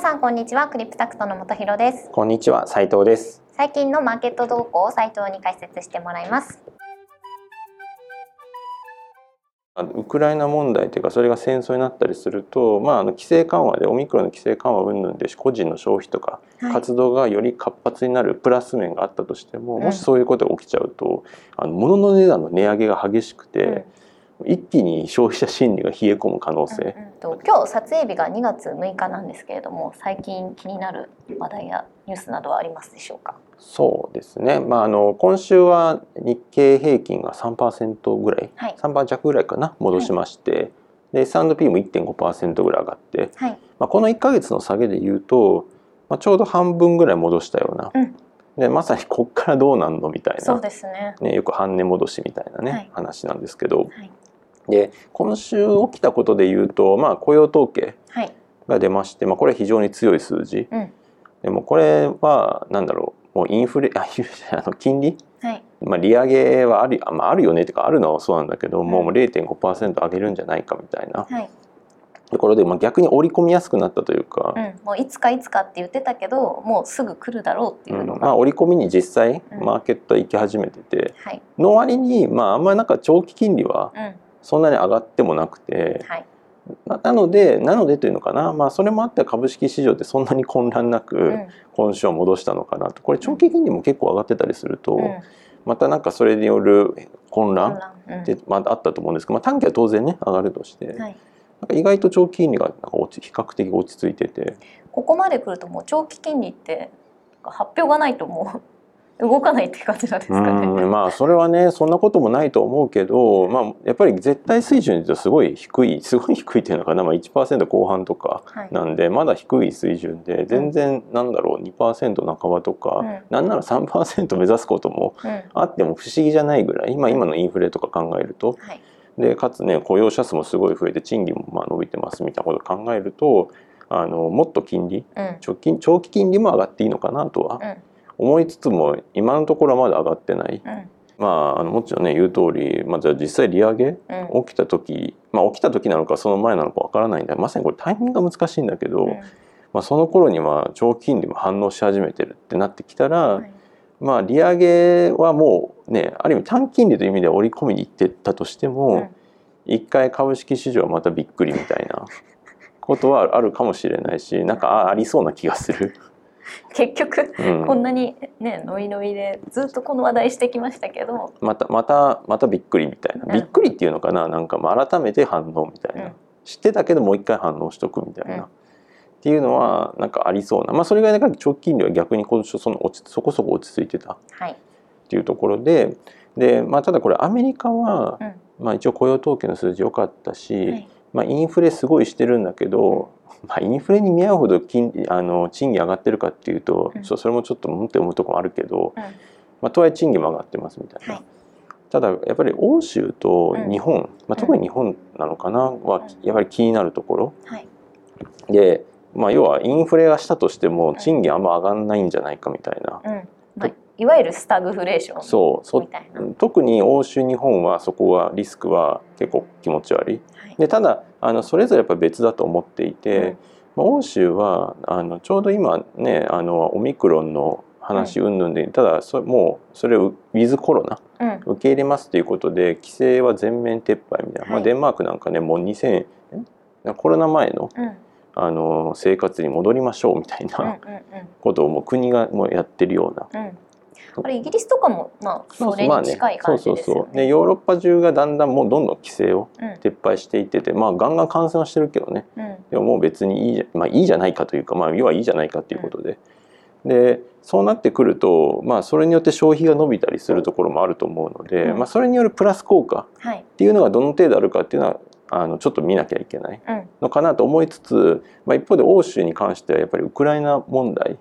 さんこんにちは。クリプタクトの本博です。こんにちは斉藤です。最近のマーケット動向を斉藤に解説してもらいます。ウクライナ問題というかそれが戦争になったりすると、まあ、あの規制緩和でオミクロンの規制緩和云々で個人の消費とか活動がより活発になるプラス面があったとしても、もしそういうことが起きちゃうとあの物の値段の値上げが激しくて、一気に消費者心理が冷え込む可能性、うんうん。と今日撮影日が2月6日なんですけれども最近気になる話題やニュースなどはありますでしょうか？そうですね、まあ、あの今週は日経平均が3%ぐらい、はい、3%弱ぐらいかな？戻しまして、はい、で S&P も1.5%ぐらい上がって、はい、まあ、この1か月の下げでいうと、まあ、ちょうど半分ぐらい戻したような、うん、でまさにこっからどうなんのみたいな。そうですね、ね、よく半値戻しみたいなね、話なんですけど。で今週起きたことでいうと、まあ、雇用統計が出まして、まあ、これは非常に強い数字、うん、でもこれは何だろうもうインフレああの金利、はい、まあ、利上げはある,、まあ、あるよねっていうかあるのはそうなんだけど、うん、もう0.5%上げるんじゃないかみたいな。はい。ところで、まあ、逆に織り込みやすくなったというか、うん、もういつかいつかって言ってたけどもうすぐ来るだろうっていうのが、うん、まあ、織り込みに実際マーケット行き始めてて、はい、の割に、まあ、あんまりなんか長期金利は、そんなに上がってもなくて、はい、なのでなのでというのかな、まあ、それもあって株式市場ってそんなに混乱なく今週は戻したのかなと。これ長期金利も結構上がってたりすると、うん、またなんかそれによる混乱ってまああったと思うんですけど、まあ、短期は当然ね上がるとして、はい、なんか意外と長期金利がなんか落ち比較的落ち着いてて。ここまで来るともう長期金利って発表がないともう動かないって感じなんですかね。まあそれはねそんなこともないと思うけど、まあ、やっぱり絶対水準ですごい低いすごい低いっていうのかな、まあ、1%後半とかなんで、はい、まだ低い水準で全然なんだろう2%半ばとか、うん、なんなら3%目指すこともあっても不思議じゃないぐらい、まあ、今のインフレとか考えると。はい。でかつね雇用者数もすごい増えて賃金もまあ伸びてますみたいなことを考えるとあのもっと金利、うん、長期長期金利も上がっていいのかなとは思いつつも今のところはまだ上がってない。うん。まあ、あのもちろんね言う通り、まあ、じゃあ実際利上げ、起きた時、まあ、起きた時なのかその前なのかわからない。んでまさにこれタイミングが難しいんだけど、うん、まあ、その頃には長期金利も反応し始めてるってなってきたら、はい、まあ利上げはもうねある意味短金利という意味では織り込みにいってたとしても、うん、一回株式市場はまたびっくりみたいなことはあるかもしれないしなんかありそうな気がする。結局、うん、こんなにねノイノイでずっとこの話題してきましたけど。またまたまたびっくりみたいな、うん、びっくりっていうのかな？なんか改めて反応みたいな、うん、知ってたけどもう一回反応しとくみたいな、っていうのはなんかありそうな。まあそれぐらいだから長期金利は逆に今年その落ちそこそこ落ち着いてた。っていうところで、はい、で、まあ、ただこれアメリカは、まあ、一応雇用統計の数字良かったし、はい、まあ、インフレすごいしてるんだけどまあ、インフレに見合うほど金あの賃金上がってるかっていうと、うん、それもちょっとうんって思うところもあるけど、うん、まあ、とはいえ賃金も上がってますみたいな。はい、ただやっぱり欧州と日本、うん、まあ、特に日本なのかなはやっぱり気になるところ、はい、で、まあ、要はインフレがしたとしても賃金あんま上がんないんじゃないかみたいな。まあ、いわゆるスタグフレーションそうそう特に欧州日本はそこはリスクは結構気持ち悪い。はい、でただあのそれぞれやっぱ別だと思っていて、うん、まあ、欧州はあのちょうど今ねあのオミクロンの話云々で、ただそもうそれをウィズコロナ、受け入れますということで規制は全面撤廃みたいな、はい、まあ、デンマークなんかねもう2000コロナ前の,、あの生活に戻りましょうみたいなことをもう国がもうやってるような。あれイギリスとかもまあそれに近い感じですよね。そうそうそう。でヨーロッパ中がだんだんもうどんどん規制を撤廃していってて、うん、まあガンガン感染はしてるけどね、うん、でももう別にいいじゃ,、まあ、いいじゃないかというか、まあ、要はいいじゃないかということで。うん、でそうなってくると、まあ、それによって消費が伸びたりするところもあると思うので、まあ、それによるプラス効果っていうのがどの程度あるかっていうのはあのちょっと見なきゃいけないのかなと思いつつ、まあ、一方で欧州に関してはやっぱりウクライナ問題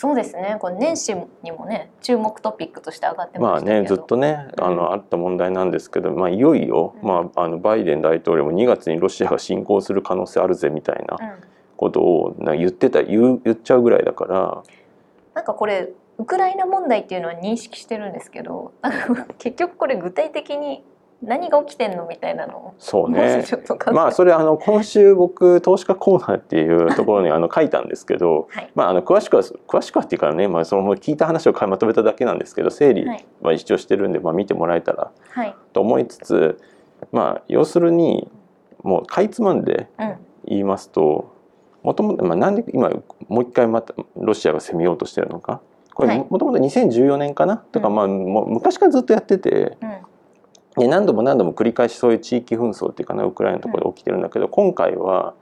そうですね。これ年始にもね注目トピックとして上がってましまあねずっとねあの、あった問題なんですけど、まあ、いよいよ、うん、まあ、あのバイデン大統領も2月にロシアが侵攻する可能性あるぜみたいなことをな言ってた言う言っちゃうぐらいだから。なんかこれウクライナ問題っていうのは認識してるんですけど 結局これ具体的に何が起きてんのみたいなのをそうね。まあそれあの今週僕投資家コーナーっていうところにあの書いたんですけど、はい。まああの詳しくは詳しくはっていうからね、まあその聞いた話をまとめただけなんですけど整理はいは一応してるんで、まあ見てもらえたらはい。と思いつつ、まあ要するにもうかいつまんでうん。言いますと、もともとまあなんで今もう一回またロシアが攻めようとしてるのか。これはい。もともと2014年かな、とかうん。まあもう昔からずっとやってて、うんで何度も何度も繰り返しそういう地域紛争っていうかなウクライナのところで起きてるんだけど、今回は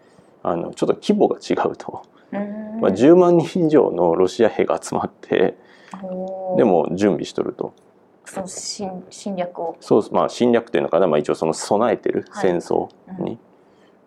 あのちょっと規模が違うと、うん。まあ、10万人以上のロシア兵が集まってでも準備しとると。その侵侵略を。そうまあ侵略というのかな、まあ、一応その備えてるはい。戦争に。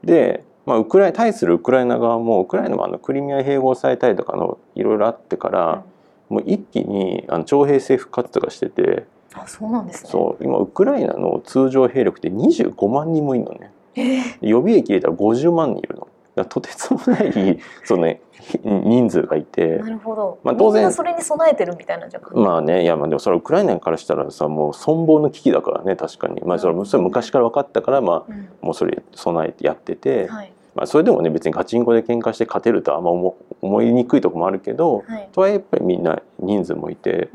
で、まあ、ウクライ対するウクライナ側もウクライナもあのクリミア併合されたりとかのいろいろあってから、もう一気にあの徴兵政府活動がしててあそうなんですね。そう今ウクライナの通常兵力って25万人もいるのね。えー。予備役入れたら50万人いるの。とてつもない その、ね、人数がいて。なるほど、まあ当然それに備えてるみたいなんじゃんまあねいやまあでもそれはウクライナからしたらさもう存亡の危機だからね確かに、まあ、それはそれは昔から分かったから、まあ、うん。もうそれ備えてやってて、はい。まあ、それでもね別にガチンコで喧嘩して勝てるとはあんま思思いにくいところもあるけど、はい。とはいえやっぱりみんな人数もいて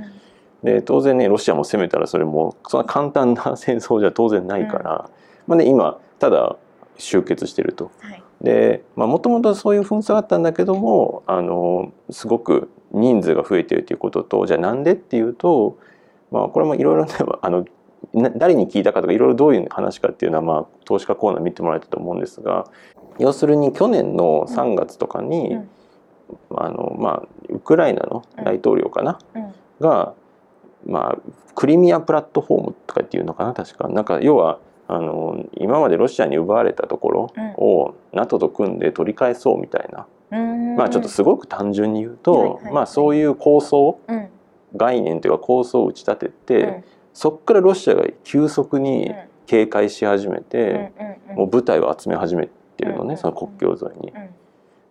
で当然ねロシアも攻めたらそれもそんな簡単な戦争じゃ当然ないから、まあね、今ただ集結してると。はい。でもともとそういう紛争があったんだけどもあのすごく人数が増えてるということとじゃあなんでっていうと、まあ、これもいろいろね あのな誰に聞いたかとかいろいろどういう話かっていうのは、まあ、投資家コーナー見てもらえたと思うんですが要するに去年の3月とかに、うん。あのまあ、ウクライナの大統領かな、うん。が、まあ、クリミアプラットフォームとかっていうのかな確か。なんか要はあの今までロシアに奪われたところを NATO と組んで取り返そうみたいな、うん。まあちょっとすごく単純に言うと、まあそういう構想うん。概念というか構想を打ち立てて、うん。そこからロシアが急速にうん。警戒し始めて、もう部隊を集め始めてるのね、うん。その国境沿いに。うん。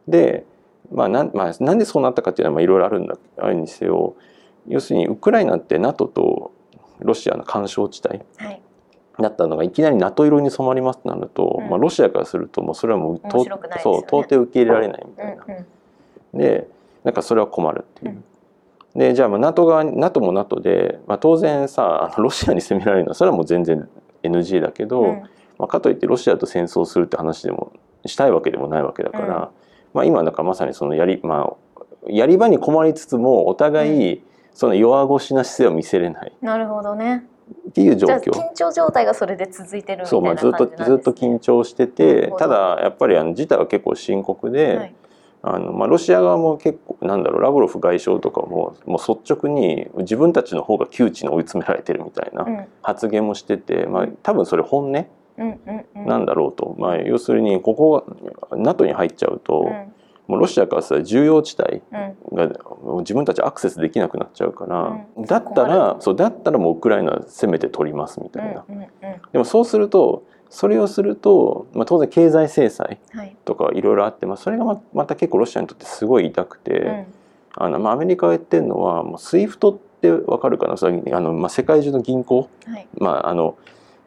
で、まあなんまあ、なんでそうなったかっていうのはまあいろいろあるんだあるにせよ要するにウクライナって NATO とロシアの干渉地帯はい。だったのがいきなり NATO 色に染まりますとなると、うん。まあ、ロシアからするともうそれはもうね。そう到底受け入れられないみたいな。うんうん。でなんかそれは困るっていう。でじゃあまあ NATO 側に NATO も NATO で、まあ、当然さあのロシアに攻められるのはそれはもう全然 NG だけど、うん。まあ、かといってロシアと戦争するって話でもしたいわけでもないわけだから、うん。まあ、今なんかまさにそのやり,、まあ、やり場に困りつつもお互いその弱腰な姿勢を見せれない。なるほどね。っていう状況。緊張状態がそれで続いてるみたそ、まあ、いうなずっとずっと緊張しててただやっぱりあの事態は結構深刻で、はい。あのまあ、ロシア側も結構なんだろうラブロフ外相とかももう率直に自分たちの方が窮地に追い詰められてるみたいなうん。発言もしてて、まあ、多分それ本音うんうんうん。なんだろうと、まあ、要するにここが NATO に入っちゃうと、もうロシアからしたら重要地帯うん。が自分たちアクセスできなくなっちゃうから、うん。だった困らるそうだったらもうウクライナ攻めて取りますみたいな。うんうんうん。でもそうするとそれをすると、まあ、当然経済制裁はい。とかいろいろあって、まあ、それがままた結構ロシアにとってすごい痛くて、うん。あのまあ、アメリカが言ってるのはもう SWIFT ってわかるかな？あの、まあ、世界中の銀行、はい。まあ、あの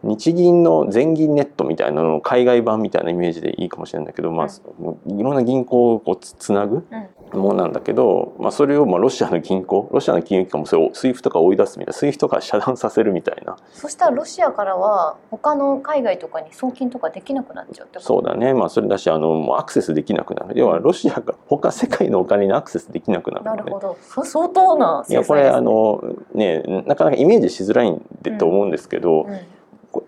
日銀の全銀ネットみたいなのの海外版みたいなイメージでいいかもしれないんだけど、まあ、いろんな銀行をこうつつなぐものなんだけど、まあ、それをまあロシアの銀行ロシアの金融機関もそれを SWIFT とか追い出すみたいな SWIFT から遮断させるみたいな。そしたらロシアからは他の海外とかに送金とかできなくなっちゃうってこと？そうだね。まあそれだしあのもうアクセスできなくなる。要はロシアが他世界のお金にアクセスできなくなるのね。なるほど。そ相当ないやこれあのねなかなかイメージしづらいんでと思うんですけど、うん。こ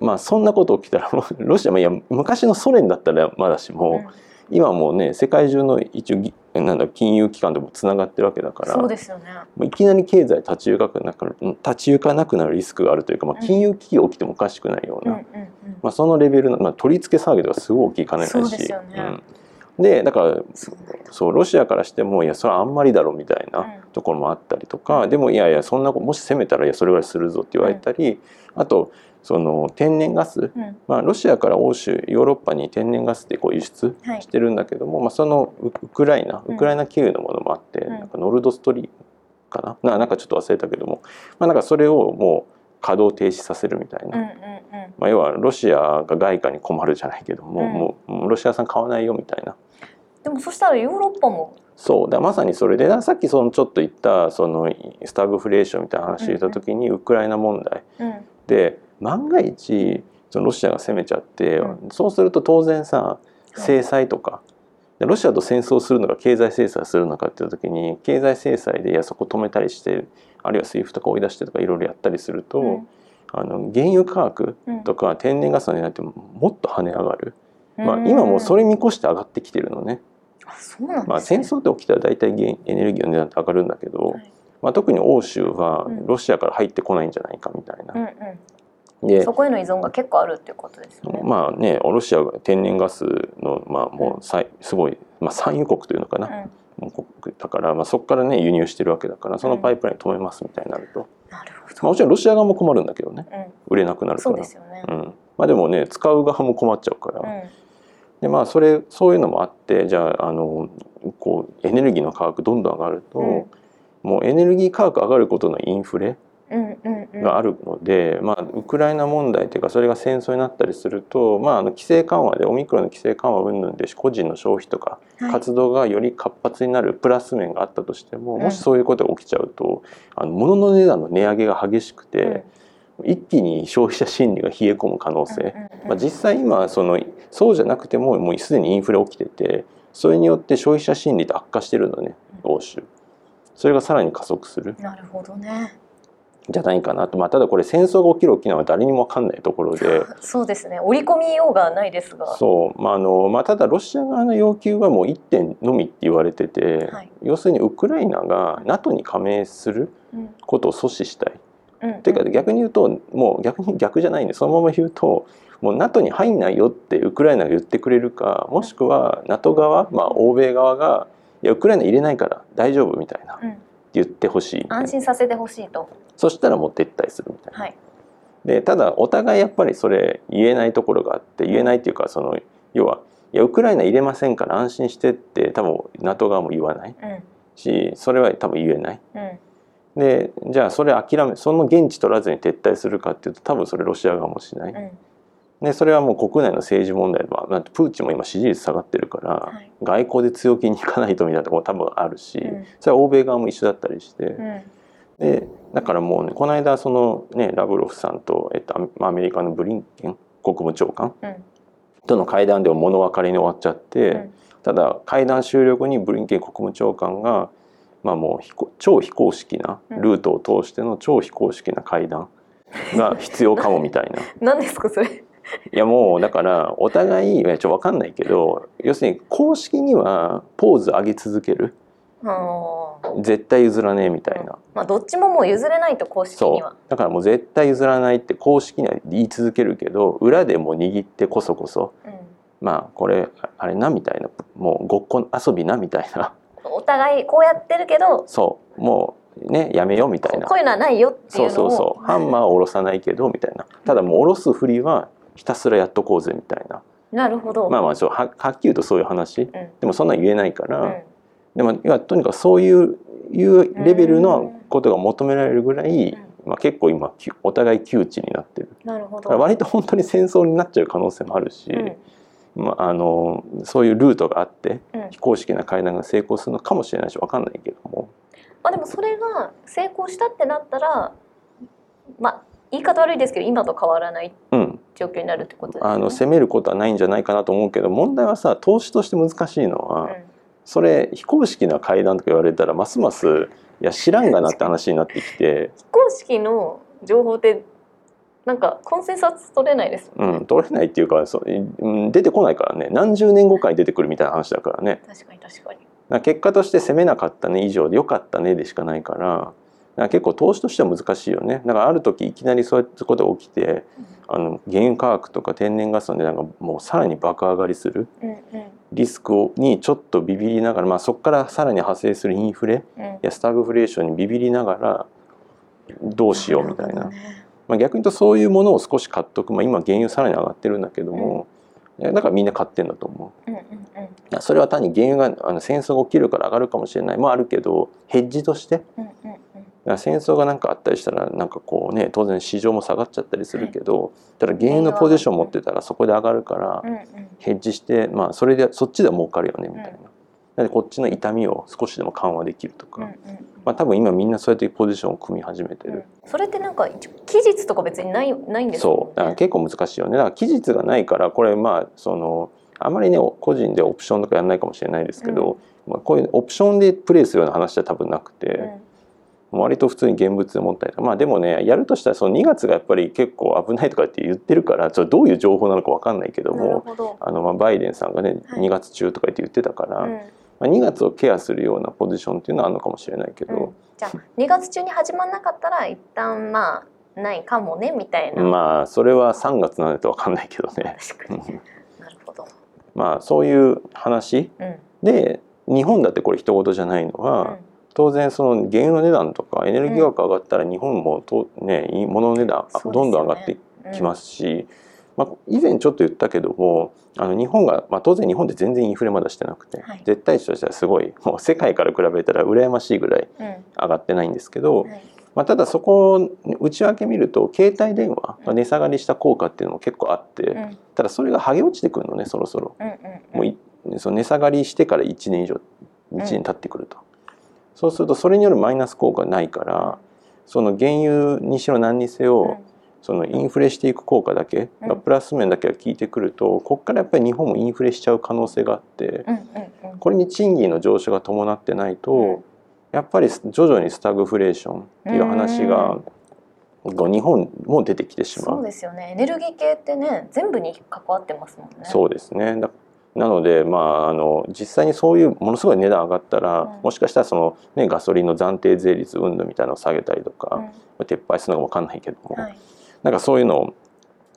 まあそんなこと起きたら ロシアもいや昔のソ連だったらまだしも、今もうね世界中の一応ぎなんだ金融機関でもつながってるわけだからそうですよね。もういきなり経済立ち行かなくなる立ち行かなくなるリスクがあるというか、まあ、金融危機が起きてもおかしくないような、うんうんうん。まあ、そのレベルの、まあ、取り付け騒ぎとかすごい大きいかねないしそうですよね。うん、でだからそうロシアからしてもいやそれはあんまりだろみたいなうん。ところもあったりとか、でもいやいやそんなもし攻めたらいやそれぐらいするぞって言われたり、あとその天然ガス、うん。まあ、ロシアから欧州ヨーロッパに天然ガスってこう輸出はい。してるんだけども、まあ、そのウウクライナうん。ウクライナ経由のものもあって、ん。なんかノルドストリームかな？ななんかちょっと忘れたけども、まあ、なんかそれをもう稼働停止させるみたいな、うんうんうん。まあ、要はロシアが外貨に困るじゃないけども、うん。もうロシア産買わないよみたいな。でもそしたらヨーロッパも？そう。だまさにそれでださっきそのちょっと言ったそのスタグフレーションみたいな話を言った時に、ウクライナ問題うん。で万が一そのロシアが攻めちゃって、うそうすると当然さ制裁とか、でロシアと戦争するのか経済制裁するのかっていう時に経済制裁でいやそこ止めたりしてあるいは SWIFT とか追い出してとかいろいろやったりすると、うん。あの原油価格うん。とか天然ガスの値段ってもっと跳ね上がる、まあ、うん今もうそれ見越して上がってきてるのね。うなんね。まあ、戦争って起きたら大体原エネルギーの値段って上がるんだけど、はい。まあ、特に欧州はうん。ロシアから入ってこないんじゃないかみたいな。うんうんでそこへの依存が結構あるっていうことですよね。まあねロシアが天然ガスの、まあ、もうさいすごい、まあ、産油国というのかな、もう国だから、まあ、そこからね輸入してるわけだからそのパイプライン止めますみたいになると、なるほまあ、もちろんロシア側も困るんだけどね。ど。売れなくなうん、るから。そうですよね。うん。まあ、でもね使う側も困っちゃうから、うん。でまあそれそういうのもあってじゃああのこうエネルギーの価格どんどん上がると、うん。もうエネルギー価格上がることのインフレうんうんうんがあるので、まあ、ウクライナ問題というかそれが戦争になったりすると、まあ、あの規制緩和でオミクロンの規制緩和云々で個人の消費とかはい。活動がより活発になるプラス面があったとしても、うん。もしそういうことが起きちゃうとあの物の値段の値上げが激しくて、一気に消費者心理が冷え込む可能性、うんうんうん。まあ、実際今そのそうじゃなくてももうすでにインフレ起きててそれによって消費者心理って悪化してるのね欧州。それがさらに加速する。なるほどね。じゃないかなと、まあ、ただこれ戦争が起きる起きないは誰にも分かんないところで。そうですね。織り込みようがないですが。そう、まああのまあ、ただロシア側の要求はもう1点のみって言われてて、はい。要するにウクライナが NATO に加盟するうん。ことを阻止したい。うんっていうか逆に言うともう逆に逆じゃないんでそのまま言うともう NATO に入んないよってウクライナが言ってくれるかもしくは NATO 側、まあ、欧米側がいやウクライナ入れないから大丈夫みたいなうん言ってほしい安心させてほしいと。そしたらもう撤退するみたいな。はい。でただお互いやっぱりそれ言えないところがあって言えないっていうかその要はいやウクライナ入れませんから安心してって多分 NATO 側も言わないうんしそれは多分言えない。うんでじゃあそれ諦めその現地取らずに撤退するかっていうと多分それロシア側もしない。うんでそれはもう国内の政治問題でもだってプーチンも今支持率下がってるから、はい外交で強気にいかないとみたいなところも多分あるし、うんそれは欧米側も一緒だったりして。うんでだからもうねこの間そのねラブロフさんと、えっと、アメリカのブリンケン国務長官うんとの会談でも物別れに終わっちゃって、うんただ会談終了後にブリンケン国務長官が、まあ、もう超非公式なルートを通しての超非公式な会談が必要かもみたいな。何ですかそれ。いやもうだからお互いちょっと分かんないけど要するに公式にはポーズ上げ続ける。絶対譲らねえみたいな。まあどっちももう譲れないと公式には。そう。だからもう絶対譲らないって公式には言い続けるけど裏でもう握ってこそこそうん。まあこれあれなみたいな。もうごっこ遊びなみたいな。お互いこうやってるけどそう。もうねやめようみたいな。こういうのはないよっていそううのを。そうそうハンマーは下ろさないけどみたいな。ただもう下ろすふりはひたすらやっとこうぜみたいな。なるほど。まあまあそうははっきり言うとそういう話。うん。でもそんなん言えないから、うん。でもいやとにかくそういういうレベルのことが求められるぐらい、まあ、結構今きお互い窮地になってる。なるほど。割と本当に戦争になっちゃう可能性もあるし、うん。まあ、あのそういうルートがあってうん。非公式な会談が成功するのかもしれないし分かんないけども。まあでもそれが成功したってなったらまあ言い方悪いですけど今と変わらないうん状況になるってことですよね。あの攻めることはないんじゃないかなと思うけど問題はさ投資として難しいのは、うんそれ非公式な会談とか言われたらますますいや知らんがなって話になってきて、非公式の情報ってなんかコンセンサス取れないですもんね。うん、取れないっていうかそ出てこないからね何十年後かに出てくるみたいな話だからね確かに確かに。結果として攻めなかったね以上でよかったねでしかないから結構投資としては難しいよね。だからある時いきなりそういうことが起きてあの原油価格とか天然ガスの値段がもうさらに爆上がりするリスクをにちょっとビビりながら、まあ、そこからさらに派生するインフレうん。やスタグフレーションにビビりながらどうしようみたいな。まあ、逆に言うとそういうものを少し買っとく、まあ、今原油さらに上がってるんだけども、だからみんな買ってんだと思う。うんうんうん。いやそれは単に原油があの戦争が起きるから上がるかもしれない。もあるけどヘッジとしてうん戦争が何かあったりしたらなんかこうね当然市場も下がっちゃったりするけど、ただ原油のポジション持ってたらそこで上がるから、うんうん。ヘッジしてまあそれでそっちでは儲かるよねみたいな。なのでこっちの痛みを少しでも緩和できるとか、うんうんまあ多分今みんなそうやってポジションを組み始めてうん。る。それってなんか期日とか別にないないんですねそう。だから結構難しいよね。だから期日がないからこれまあそのあまりね個人でオプションとかやらないかもしれないですけど、まあ、こういうオプションでプレイするような話は多分なくて、うん割と普通に現物で持ったりとか。まあでもねやるとしたらその2月がやっぱり結構危ないとかって言ってるからちょっとどういう情報なのか分かんないけどもあのまあバイデンさんがねはい。2月中とか言って言ってたから、うん。まあ、2月をケアするようなポジションっていうのはあるのかもしれないけど、うん。じゃあ2月中に始まんなかったら一旦まあないかもねみたいな、まあそれは3月なんだと分かんないけどね。なるほど、まあそういう話うん。で日本だってこれ一言じゃないのは、当然その原油の値段とかエネルギー価格上がったら日本もと、ね、いい物の値段どんどん上がってきますし、まあ、以前ちょっと言ったけどもあの日本が、まあ、当然日本って全然インフレまだしてなくて、はい。絶対値としてはすごいもう世界から比べたら羨ましいぐらいうん。うん上がってないんですけど、はい。まあ、ただそこを内訳見ると携帯電話が値下がりした効果っていうのも結構あって、うん。ただそれが剥げ落ちてくるのねそろそろ。うんうんもういその値下がりしてから1年以上1年経ってくると、そうするとそれによるマイナス効果がないからその原油にしろ何にせよ、そのインフレしていく効果だけ、うん。プラス面だけが効いてくるとここからやっぱり日本もインフレしちゃう可能性があってこれに賃金の上昇が伴ってないと、うん。やっぱり徐々にスタグフレーションっていう話が、日本も出てきてしまそうですよね。エネルギー系ってね全部に関わってますもんね。そうですね。だなので、まあ、あの実際にそういうものすごい値段上がったら、うん。もしかしたらその、ね、ガソリンの暫定税率云々みたいなのを下げたりとか、う撤廃するのか分かんないけども、んはい。なんかそういうのを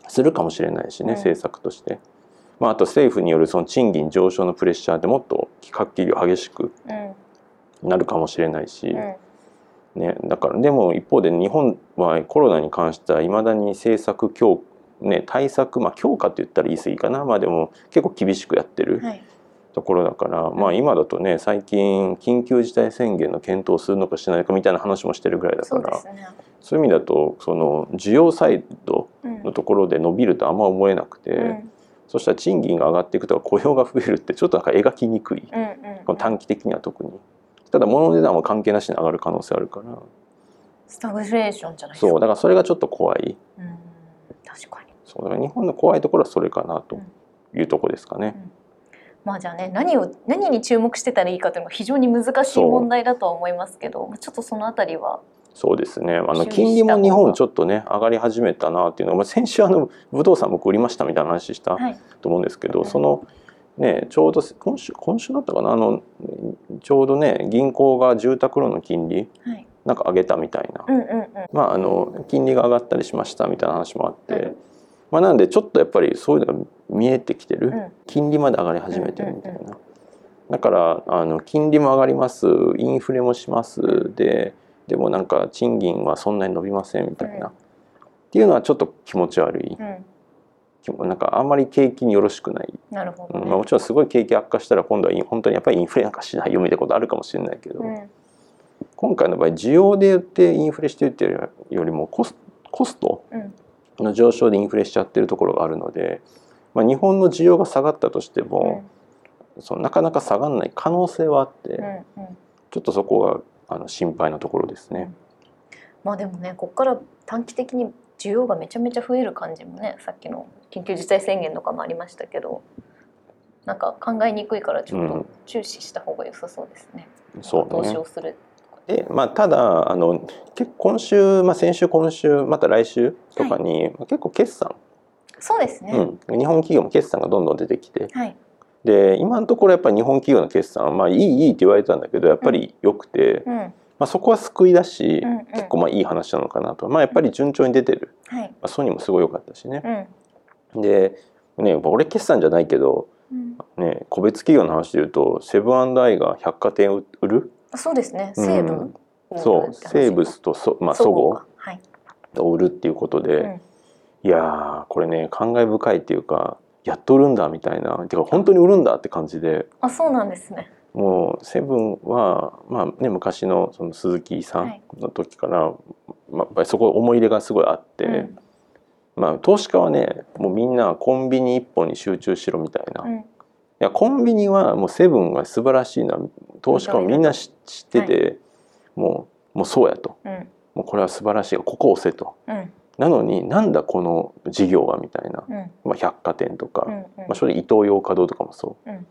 するかもしれないしね、うん。政策として。まあ、あと政府によるその賃金上昇のプレッシャーでもっとはっきり激しくうん。なるかもしれないし、うん。ね、だからでも一方で日本はコロナに関してはいまだに政策強ね、対策、まあ、強化って言ったら言い過ぎかな、まあ、でも結構厳しくやってるはい。ところだから、まあ、今だとね最近緊急事態宣言の検討をするのかしないかみたいな話もしてるぐらいだからそうですね。そういう意味だとその需要サイドうん。のところで伸びるとあんま思えなくて、うん。そしたら賃金が上がっていくとか雇用が増えるってちょっとなんか描きにくい、うんうんこの短期的には特に。ただ物の値段は関係なしに上がる可能性あるから。スタグフレーションじゃないですか。そうだからそれがちょっと怖い。うん。確かにそうだから日本の怖いところはそれかなというところですかね。まあじゃあね何を何に注目してたらいいかというのが非常に難しい問題だとは思いますけどまあちょっとそのあたりはそうですね。あの金利も日本ちょっとね上がり始めたなっていうのが、まあ、先週あの不動産僕売りましたみたいな話したはい。と思うんですけど、うんそのねちょうど今週今週だったかな？あのちょうどね銀行が住宅ローンの金利はい。なんか上げたみたいな、うんうんうん。まああの金利が上がったりしましたみたいな話もあって、うんまあなんでちょっとやっぱりそういうのが見えてきてる、うん。金利まで上がり始めてるみたいな。うんうんだからあの金利も上がります。インフレもします。ででもなんか賃金はそんなに伸びませんみたいな、うんっていうのはちょっと気持ち悪い。なんかあんまり景気によろしくない、なるほどね。うんまあ、もちろんすごい景気悪化したら今度は本当にやっぱりインフレなんかしないよみたいなことあるかもしれないけど、うん。今回の場合需要で言ってインフレしてるっていうよりもコスコスト？うんの上昇でインフレしちゃってるところがあるので、まあ、日本の需要が下がったとしてうんも、そのなかなか下がらない可能性はあって、うんうんちょっとそこがあの心配なところですね。まあでもねここから短期的に需要がめちゃめちゃ増える感じもねさっきの緊急事態宣言とかもありましたけどなんか考えにくいからちょっとうん注視した方が良さそうですね。そう投資ねをする。で、まあ、ただあの今週、まあ、先週今週また来週とかに、まあ結構決算、そうですね。うん、日本企業も決算がどんどん出てきてはい。で今のところやっぱり日本企業の決算は、まあ、いいいいって言われてたんだけどやっぱり良くて、うん。まあ、そこは救いだし、うんうん結構まあいい話なのかなと、まあ、やっぱり順調に出てる、はい。まあ、ソニーもすごい良かったしね。うん。でね俺決算じゃないけど、うんね、個別企業の話で言うとセブンアイが百貨店を売るそうですね。うん。西武。そう。西武とそ、まあ、そご。を売るっていうことで、うん。いやーこれね感慨深いっていうかやっと売るんだみたいな。てか本当に売るんだって感じで。あ、そうなんですね。もうセブンは、まあね、昔のその鈴木さんの時から、はい、まあ、やっぱりそこ思い入れがすごいあって、うん、まあ、投資家はねもうみんなコンビニ一本に集中しろみたいな、うん、いやコンビニはもうセブンが素晴らしいな。投資家もみんな知ってて、はい、もうもうそうやと、うん、もうこれは素晴らしい。ここ押せと。なのになんだこの事業はみたいな、まあ、百貨店とか、まあ、それイトーヨーカドーとかもそう、だか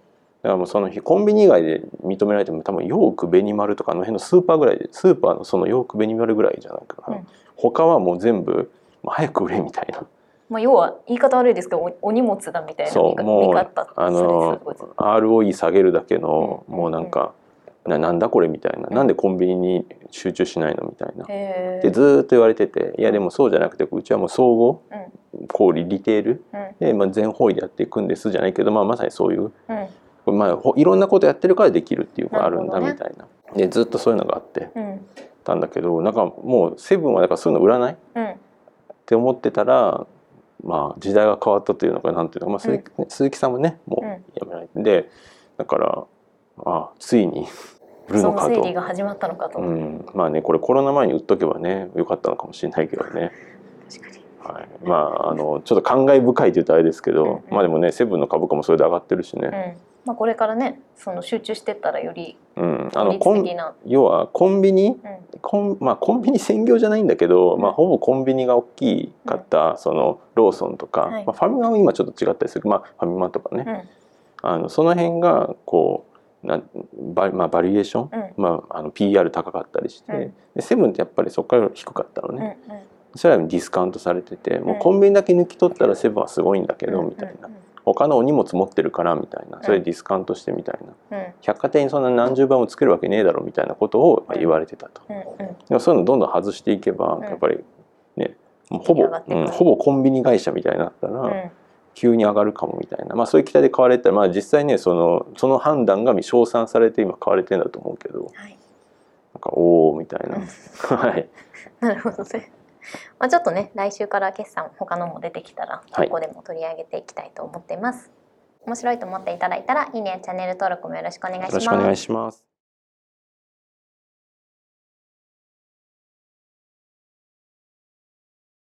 らもうその日コンビニ以外で認められても多分ヨークベニマルとかあの辺のスーパーぐらいでスーパーのそのヨークベニマルぐらいじゃないかな、うん、他はもう全部早く売れみたいな。まあ、要は言い方悪いですけどお荷物だみたいなそうもうあの ROE 下げるだけの、もうなんか、ななんだこれみたいな、なんでコンビニに集中しないのみたいな。でずっと言われてていやでもそうじゃなくてうちはもう総合、小売リテール、で、まあ、全方位でやっていくんですじゃないけど、まあ、まさにそういう、まあ、いろんなことやってるからできるっていうのがあるんだみたいな。なでずっとそういうのがあって、たんだけどなんかもうセブンはだからそういうの売らない、って思ってたらまあ時代が変わったというのかなんていうのか、まあ鈴木、うん、鈴木さんもねもうやめないんで、だからあついに売るのかと。整理が始まったのかと。うん、まあねこれコロナ前に売っとけばねよかったのかもしれないけどね。はい、まああのちょっと感慨深いというとあれですけど、うんうん、まあでもねセブンの株価もそれで上がってるしね。うんまあ、これからねその集中してったらよりあのコン要はコンビニ、うん、コンまあ、コンビニ専業じゃないんだけど、うん、まあ、ほぼコンビニが大きかった、うん、そのローソンとか、はい、まあ、ファミマは今ちょっと違ったりする、まあ、ファミマとかね、あのその辺がこうなバ,、まあ、バリエーション、まあ、あの PR 高かったりして、でセブンってやっぱりそこから低かったのね。それはディスカウントされててもうコンビニだけ抜き取ったらセブンはすごいんだけど、みたいな。他のお荷物持ってるからみたいなそれディスカウントしてみたいな、うん、百貨店にそんな何十倍もつけるわけねえだろみたいなことを言われてたと、うんうん、でもそういうのどんどん外していけば、やっぱりねほぼ、うん、ほぼコンビニ会社みたいになったら、急に上がるかもみたいな、まあ、そういう期待で買われたら、まあ、実際ねそのその判断が称賛されて今買われてんだと思うけど、はい、なんかおおみたいな。はい、なるほどね。まあ、ちょっとね来週から決算他のも出てきたらここでも取り上げていきたいと思っています、はい、面白いと思っていただいたらいいねチャンネル登録もよろしくお願いします。よろしくお願いします